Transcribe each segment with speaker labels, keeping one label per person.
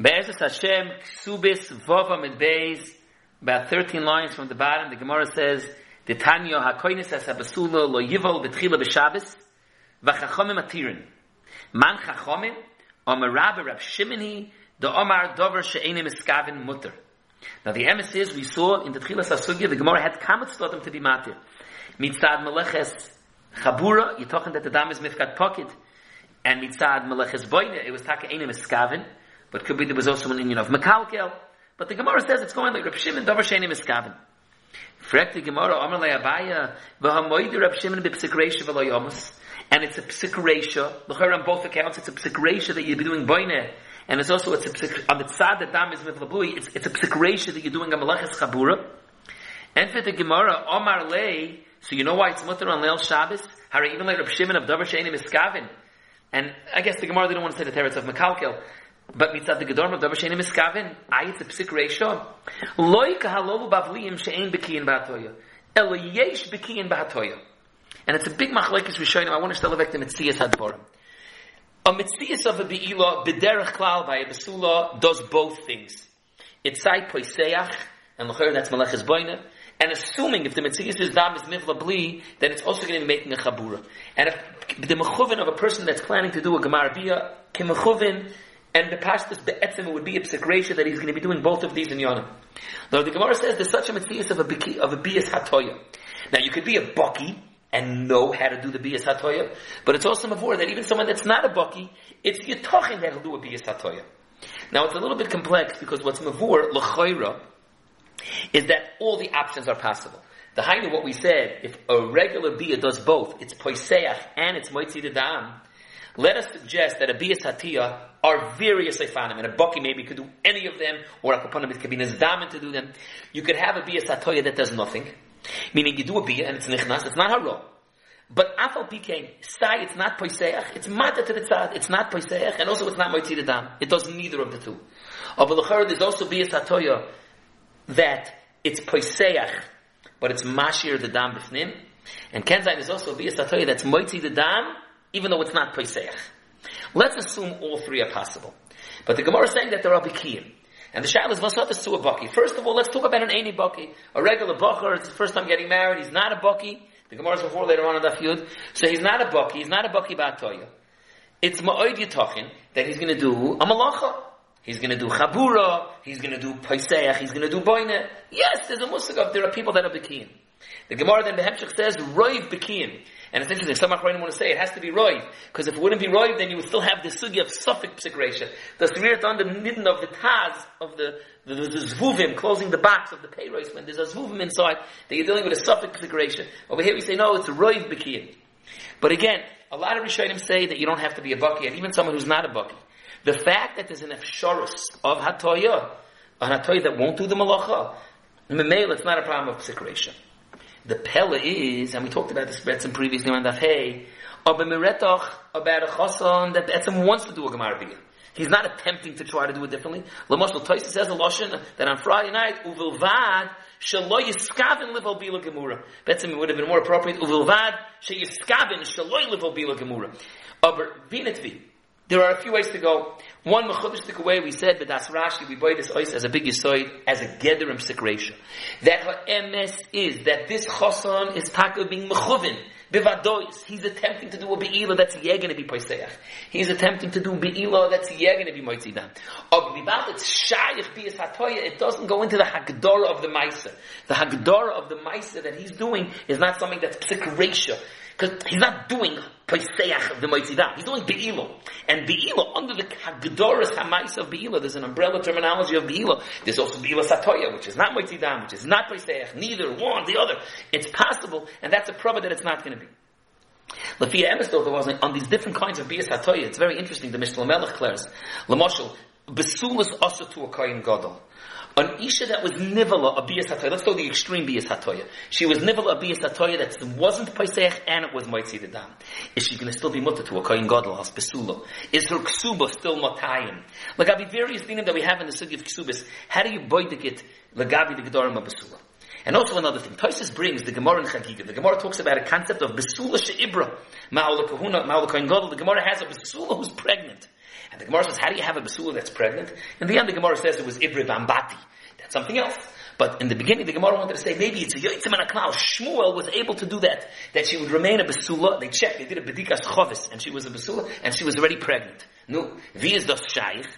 Speaker 1: Be'ezus Hashem, Ksubis, Vova, Med Beis, about 13 lines from the bottom, the Gemara says, the Tanya HaKoinis As HaBasula Lo Yivol B'tchila B'Shabbos, V'chachomim Atirin. Man Chachomim, Omer Rabbi Rab Shimoni, the Omar Dover She'enim Eskavin Mutter. Now the emes is, we saw in the Tchilas HaSugya, the Gemara had kamat slotim to be matir. Mitzad Meleches Chabura, you're talking that the dam is mifkat pocket, and mitzad Meleches Boine, it was taka Einem Eskavin, but could be there was also an union of Mekalkel, but the Gemara says it's going like Rab Shimon Dover She'enim Eskavin. Frek the Gemara, Omer Le'abaya, V'hamoidu Rab Shimon B'psik Reisha V'lo Yomus, and it's a psik reisha. L'chayr on both accounts, it's a psik reisha that you'll be doing boine. And it's also, it's a psik, on the tzad that dam is with labui, it's, it's a psik reisha that you're doing a malachas chabura. And for the Gemara, Omar Lei, so you know why it's mutter on Leil Shabbos? How even like Reb Shimon of Davar Sheinim Miskavin. And I guess the Gemara didn't want to say the teretz of Mekalkel. But mitzad the Gedorm of Davar Sheinim Miskavin, I it's a psik reisha. Loi kahalovu bavliim she'ein bekiyin ba'atoya. El yesh bekiyin ba'atoya. And it's a big machlekes rishonim. I want to tell about the mitzias hadvorim. A mitzias of a beila bederach klal by a besula does both things. It's side poiseach, and l'chayr that's malachis boina. And assuming if the mitzias is dam is mivla bli, then it's also going to be making a chabura. And if the mechuvin of a person that's planning to do a gemar bia, kim mechuvin, and the pashtus be'etzim would be a psikresha that he's going to be doing both of these in yonah. Now the Gemara says there's such a mitzias of a of a bias hatoya. Now you could be a baki, and know how to do the Biyas HaToya. But it's also mavur that even someone that's not a Baki, it's Yitochin that'll do a Biyas HaToya. Now it's a little bit complex because what's mavur, L'choira, is that all the options are possible. The of what we said, if a regular bia does both, it's Poiseach and it's Moitzi Dam, let us suggest that a Biyas HaTiyah are various Seifanim, and a Baki maybe could do any of them, or a Kapanim could be Nizdamin to do them. You could have a Biyas HaToya that does nothing. Meaning you do a bia and it's nichnas, it's not haro. But afal pikein, sai, it's not poiseach, it's mata to the tzad, it's not poiseach, and also it's not moitzi dam. It does neither of the two. But the there's also bia satoya that it's poiseach, but it's mashir the dam b'fnim. And kenzain is also bia satoya that's moitzi the dam, even though it's not poiseach. Let's assume all three are possible. But the Gemara is saying that there are bikiyim. And the shaila is vasafis to a baki. First of all, let's talk about an any baki. A regular bacher, it's the first time getting married, he's not a baki. The Gemara is before later on in Daf Yud. So he's not a baki, he's not a baki ba'atoya. It's ma'oid yitachin that he's going to do a malacha. He's going to do chabura, he's going to do paiseach, he's going to do boine. Yes, there's a musagav, there are people that are bekiyin. The Gemara then Behemshech says, roiv bekiyin. And it's interesting, some Achronim want to say it has to be Roiv, because if it wouldn't be Roiv, then you would still have the sugi of suffix psikresha. The Srirat on the midden of the Taz, of the, the, the, the Zvuvim, closing the box of the payrois, when there's a Zvuvim inside, that you're dealing with a suffix psikresha. Over here we say, no, it's Roiv Bekiyim. But again, a lot of Rishonim say that you don't have to be a Baki, and even someone who's not a Baki. The fact that there's an Efshorus of Hatoyah, a Hatoyah that won't do the Malacha, Memel, it's not a problem of psikresha. The pella is, and we talked about this Betzim previously on Daf Hey, of a miretoch about a choson that Betzim wants to do a Gemara Biyah. He's not attempting to try to do it differently. Lamoshel Toysa says a Lashon that on Friday night, uvilvad shalo yiskavin livel bila gemura. Betzim would have been more appropriate, uvilvad she yiskavin shalo livel bila gemura. Aber vinetvi, there are a few ways to go. One mechudish away, we said, but that's Rashi, we buy this ice as a big yisoid, as a gederim sikresha. That her MS is, that this choson is taka being mechuvin, bivadois. He's attempting to do a be'ila that's yeh to be poiseach. He's attempting to do be'ila that's yeh to be moitzidam. Of bibat, it's shayich bias hatoya, it doesn't go into the hagdora of the maisa. The hagdora of the maisa that he's doing is not something that's sikresha. Because he's not doing Pesach the Moitzidah. He's doing Be'ilo. And Be'ilo, under the Hagdoras HaMais of Be'ilo, there's an umbrella terminology of Be'ilo. There's also Be'ilo Satoya, which is not Moitzidah, which is not Pesach, neither one, the other. It's possible, and that's a problem that it's not going to be. Lafia Emes was on these different kinds of Bias Hatoya. It's very interesting. The Mishnah Melech declares, Lamoshel, Besulas also to a Kohen Gadol. An Isha that was Nivala, a Bias Hatoya, let's go the extreme Bias Hatoya. She was Nivala, a Bias Hatoya that wasn't Paisech and it was Moitzi the Dam. Is she going to still be mutter to a Kohen Gadol, as Besula? Is her Ksuba still Matayim? Lagabi various dinim that we have in the Sugi of Ksubis, how do you boidik it, Lagabi the Gedorim of Besula? And also another thing, Toisus brings the Gemara in Chagiga. The Gemara talks about a concept of Besula She'ibra, Ma'ala Kahuna, Ma'ala Kohen Gadol. The Gemara has a Besula who's pregnant. And the Gemara says, how do you have a basula that's pregnant? In the end, the Gemara says it was Ibri Bambati. That's something else. But in the beginning, the Gemara wanted to say maybe it's a Yoitzim and a Klal. Shmuel was able to do that. That she would remain a basula. They checked. They did a bedikas chovis. And she was a basula. And she was already pregnant. No. Vi is das shaykh.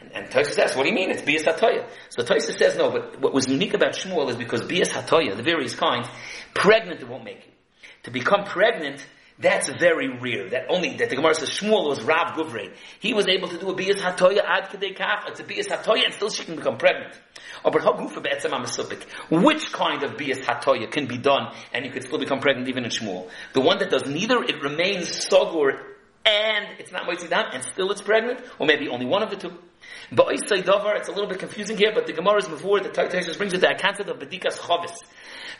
Speaker 1: And, and says, what do you mean? It's Bias Hatoya. So Toysa says no, but what was unique about Shmuel is because Bias Hatoya, the various kinds, pregnant it won't make it. To become pregnant, that's very rare. That only, that the Gemara says Shmuel was Rav Guvrei. He was able to do a Bias Hatoya ad kadei kaf. It's a Bias Hatoya and still she can become pregnant. Which kind of Bias Hatoya can be done and you could still become pregnant even in Shmuel? The one that does neither, it remains Sogur and it's not Moitzi Dam and still it's pregnant? Or maybe only one of the two? But it's a little bit confusing here, but the Gemara is before the Taisus brings it the concept of Bedikas Chavis.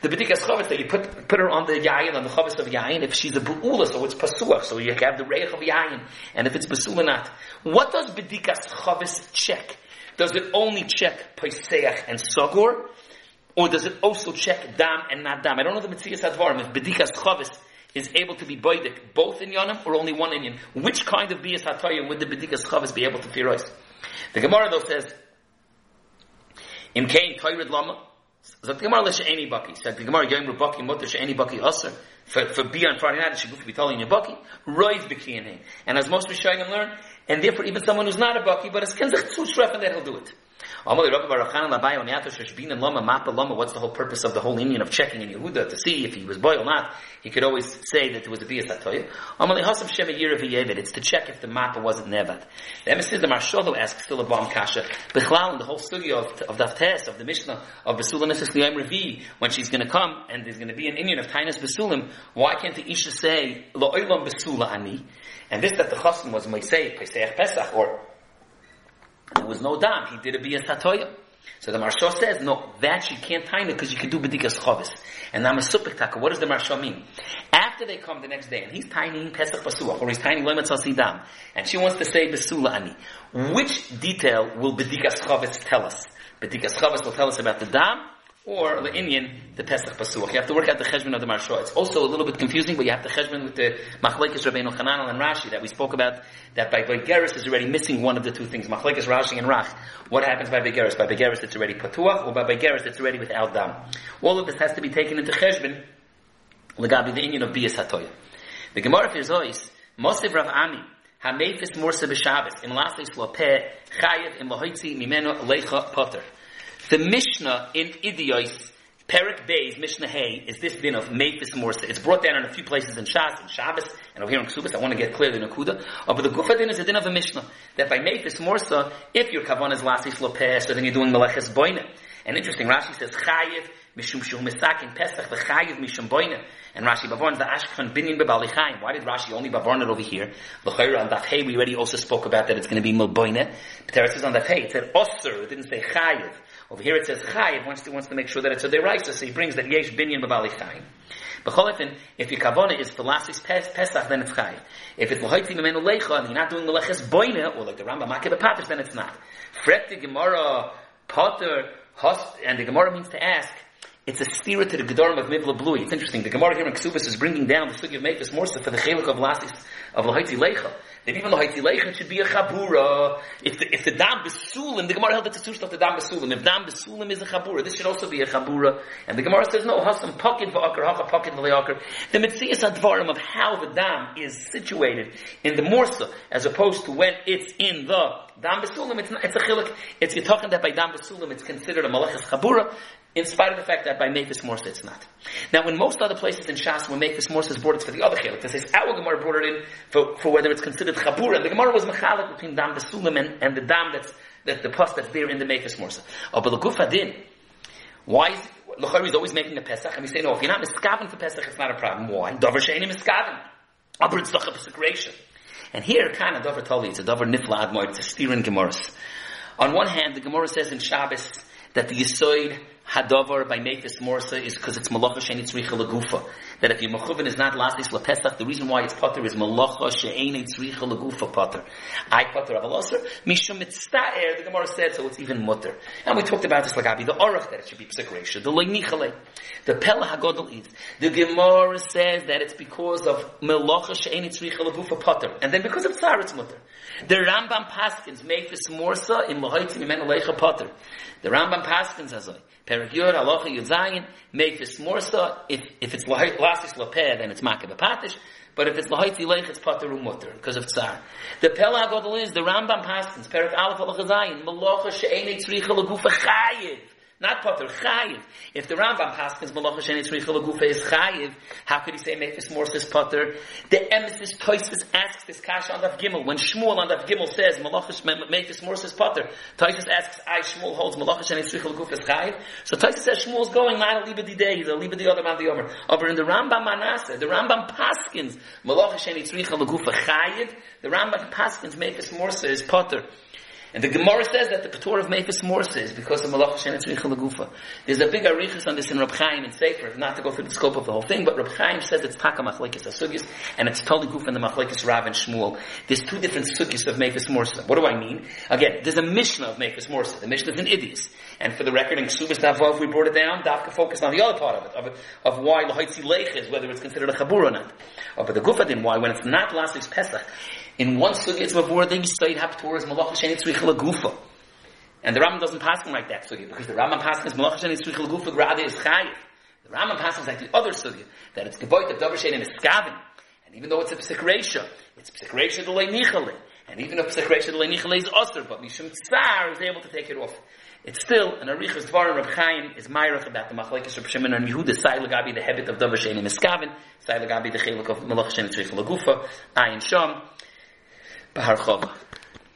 Speaker 1: The Bedikas Chavis that you put, put her on the Yayin, on the Chavis of Yayin, if she's a Bu'ula, so it's Pasuach, so you have the Reich of Yayin, and if it's Basula not. What does Bedikas Chavis check? Does it only check Paiseach and Sagor? Or does it also check Dam and not Dam? I don't know the Metzias Advarim, if Bedikas Chavis is able to be boidik both in Yonim or only one in Inyan. Which kind of Bias Hatoyim would the Bedikas Chavis be able to firois? The Gemara though says, Im Kain Toyred Lama, so the Gemara leshe any baki. So the Gemara yom baki mutter she any baki aser. For for be on Friday night she go be telling you baki. Roiz b'kiyanin. And as most Rishonim learn, and therefore even someone who's not a baki, but as kenzach tzushrefen that he'll do it. What's the whole purpose of the whole Indian of checking in Yehuda to see if he was boy or not? He could always say that it was a Biyas HaToyah. It's to check if the mappa wasn't Nevad. The emissary the Marshalo asks still a bomb kasha. Bechlal, the whole study of, of Daftes, of the Mishnah, of Besula Neses Liyam Revi, when she's going to come and there's going to be an Indian of Tainas Besulim, why can't the Isha say, Lo Besula Ani? And this that the Chosim was Moisei, Pesach, or there was no dam. He did a biyas hatoya. So the Marsha says, no, that you can't time it because you can do bedikas chovis. And I'm a supik taka. What does the Marsha mean? After they come the next day, and he's tiny pesach basuach, or he's tiny loimet dam, and she wants to say besula ani. Which detail will bedikas chovis tell us? Bedikas chovis will tell us about the dam, or the Indian, the Pesach Pasuach. You have to work out the cheshbon of the Marsha. It's also a little bit confusing, but you have the cheshbon with the Machlekes Rabbeinu Chananel and Rashi that we spoke about, that by Begeris is already missing one of the two things, Machlekes Rashi and Rach. What happens by Begeris? By Begeris it's already Patuach, or by Begeris it's already without Dam. All of this has to be taken into cheshbon, Legabi the Indian of Bias Hatoya. The Gemara Firzois, Mosiv Rav Ami, Hamefis Morsa B'Shabbos, Im Laslis Lo Peh, Chayev Im Lohoitzi Mimeno Leicha Potter. The Mishnah in Idiois, Perik Beis, Mishnah Hay, is this din of Mephis Morsa. It's brought down in a few places in Shas, in Shabbos, and over here in Ksubas. I want to get clear the Nakuda. Oh, but the Gufa din is a din of a Mishnah. That by Mephis Morsa, if your Kavan is Lasis Lopeh, so then you're doing Meleches Boina. And interesting, Rashi says, Chayiv, Mishum Shu Misak Pesach, the Chayiv Mishum Boina. And Rashi Bavorn, the Ashkan Binyan Bebalichaim. Why did Rashi only Bavorn it over here? L'chayra on Daf Hey, we already also spoke about that it's going to be Milboina. But there it says on Daf Hey, it said Osir, it didn't say Chayiv. Over here it says Chayiv wants to, wants to make sure that it's a deraisa, so he brings that Yesh Binyan Babali Chayim. B'cholifin, if your kavona is philosophy's Pesach, then it's Chayiv. If it's L'hoitzi Memenu Leicha, and you're not doing Meleches Boina, or like the Rambam Makeh Patish, then it's not. Fret the Gemara, Potter, Host, and the Gemara means to ask, it's a spirit to the Gedorim of Mivla Blui. It's interesting. The Gemara here in Ksubas is bringing down the sugi of Mephis Morsa for the Chelik of Lasis of Lahaiti Leicha. That even Lahaiti Leicha should be a Chabura. If the, if the Dam Besulim, the Gemara held that the of the Dam Besulim. If Dam Besulim is a Chabura, this should also be a Chabura. And the Gemara says, no, Hasam Pokin V'akar, Hacha Pokin V'leakar. The Metzias Advarim of how the Dam is situated in the Morsa, as opposed to when it's in the Dam Besulim, it's, not, it's a Chilik. It's, you're talking that by Dam Besulim, it's considered a Malachas Chabura in spite of the fact that by Mephis Morsa it's not. Now, in most other places in Shas, when Mephis Morsa is brought, it's for the other chelik. This is our Gemara brought it in for, for whether it's considered Chabura. The Gemara was mechalik between Dam Besulim and, and the Dam that's, that the pus that's there in the Mephis Morsa. Oh, but the Gufadin, why is, Lachari is always making a Pesach, and we say, no, if you're not miskaven for Pesach, it's not a problem. Why? Dover Shani miskaven. Oh, Aber it's doch a Pesachration. And here, kind of Dover Toli, it's a Dover Nifla Admoid, it's a steering Gemaras. On one hand, the Gemara says in Shabbos that the Yisoid Hadover by Mephis Morsa is because it's Malacha She'eni Tzricha Lagufa. That if your Mechuvin is not Lastis LaPesach, the reason why it's Potter is Malacha She'eni Tzricha Lagufa Potter. I Potter of a Avaloser, Mishum Mitzta'er, the Gemara said, so it's even Mutter. And we talked about this like Lagabi, the Orach that it should be Psikresha, the Leinichale, the Pella Hagodol is. The Gemara says that it's because of Malacha She'eni Tzricha Lagufa Potter. And then because of Tsar, it's Mutter. The Rambam Paskins make this Morsa in Lahaiti Mimenu Leicha Potter. The Rambam Paskins Hazoi. Yud, Alocha Yud Zayin, make this morsa. If, if it's Lasis Lapeh, then it's Makeh Bepatish. But if it's Lahaitzi Leich, it's Pater Mutter, because of Tsar. The Agodol is, the Rambam Paskins, Perik Aleph Alocha Zayin, Melocha She'enei Tzricha Lagufa Chayiv. Not Potter, Chayiv. If the Rambam Paskins Malacha Sheni Tzricha Lagufa is Chayiv, how could he say Mephis Morsis Potter? The Emesis Toisus asks this Kasha on Daf Gimel. When Shmuel on Daf Gimel says Malacha Mephis Morsis Potter, Toisus asks, I Shmuel holds Malacha Sheni Tzricha Lagufa is Chayiv. So Toisus says Shmuel's going not a Liba Didei, he's a Liba Di Other Man Di Omer. Over in the Rambam Manasseh, the Rambam Paskins Malacha Sheni Tzricha Lagufa Chayiv, the Rambam Paskins Mephis Morsis is Potter. And the Gemara says that the Patur of Mephis Morsa is because of Malacha She'eni Tzricha Lagufa. There's a big arichas on this in Reb Chaim and Sefer, not to go through the scope of the whole thing, but Reb Chaim says it's Taka Machlekes Asugis, and it's totally Gufa in the Machlekes Rav and Shmuel. There's two different sugis of Mephis Morsa. What do I mean? Again, there's a Mishnah of Mephis Morsa. The Mishnah is an Idias. And for the record, in Ksubas Davav, we brought it down, Davka focused on the other part of it, of, of why Lahaitzi Leich is, whether it's considered a Chabur or not. Oh, but the Gufa din, why, when it's not last week's Pesach, in one sugya it's before the Yisrael Haptor is Malacha She'eni Tzricha Lagufa. And the Rambam doesn't pass him like that sugya, because the Rambam pass is Malacha She'eni Tzricha Lagufa Grade is Chayiv. The Rambam passes like the other sugya, that it's Geboit of Dover Shein and Eskavin. And even though it's a Psikresha, it's Psikresha Delay Nichale. And even if Psikresha Delay Nichale is Osir, but Mishum Tsar is able to take it off. It's still, an Arichas Dvarim Reb Chaim is Myrach about the Machlekes Reb Shimon and Yehuda, Sai Lagabi, the habit of Dover Shein and Eskavin, Sai Lagabi, the Chelik of Malacha She'eni Tzricha Lagufa, Ayin Sham, Bahar Chova.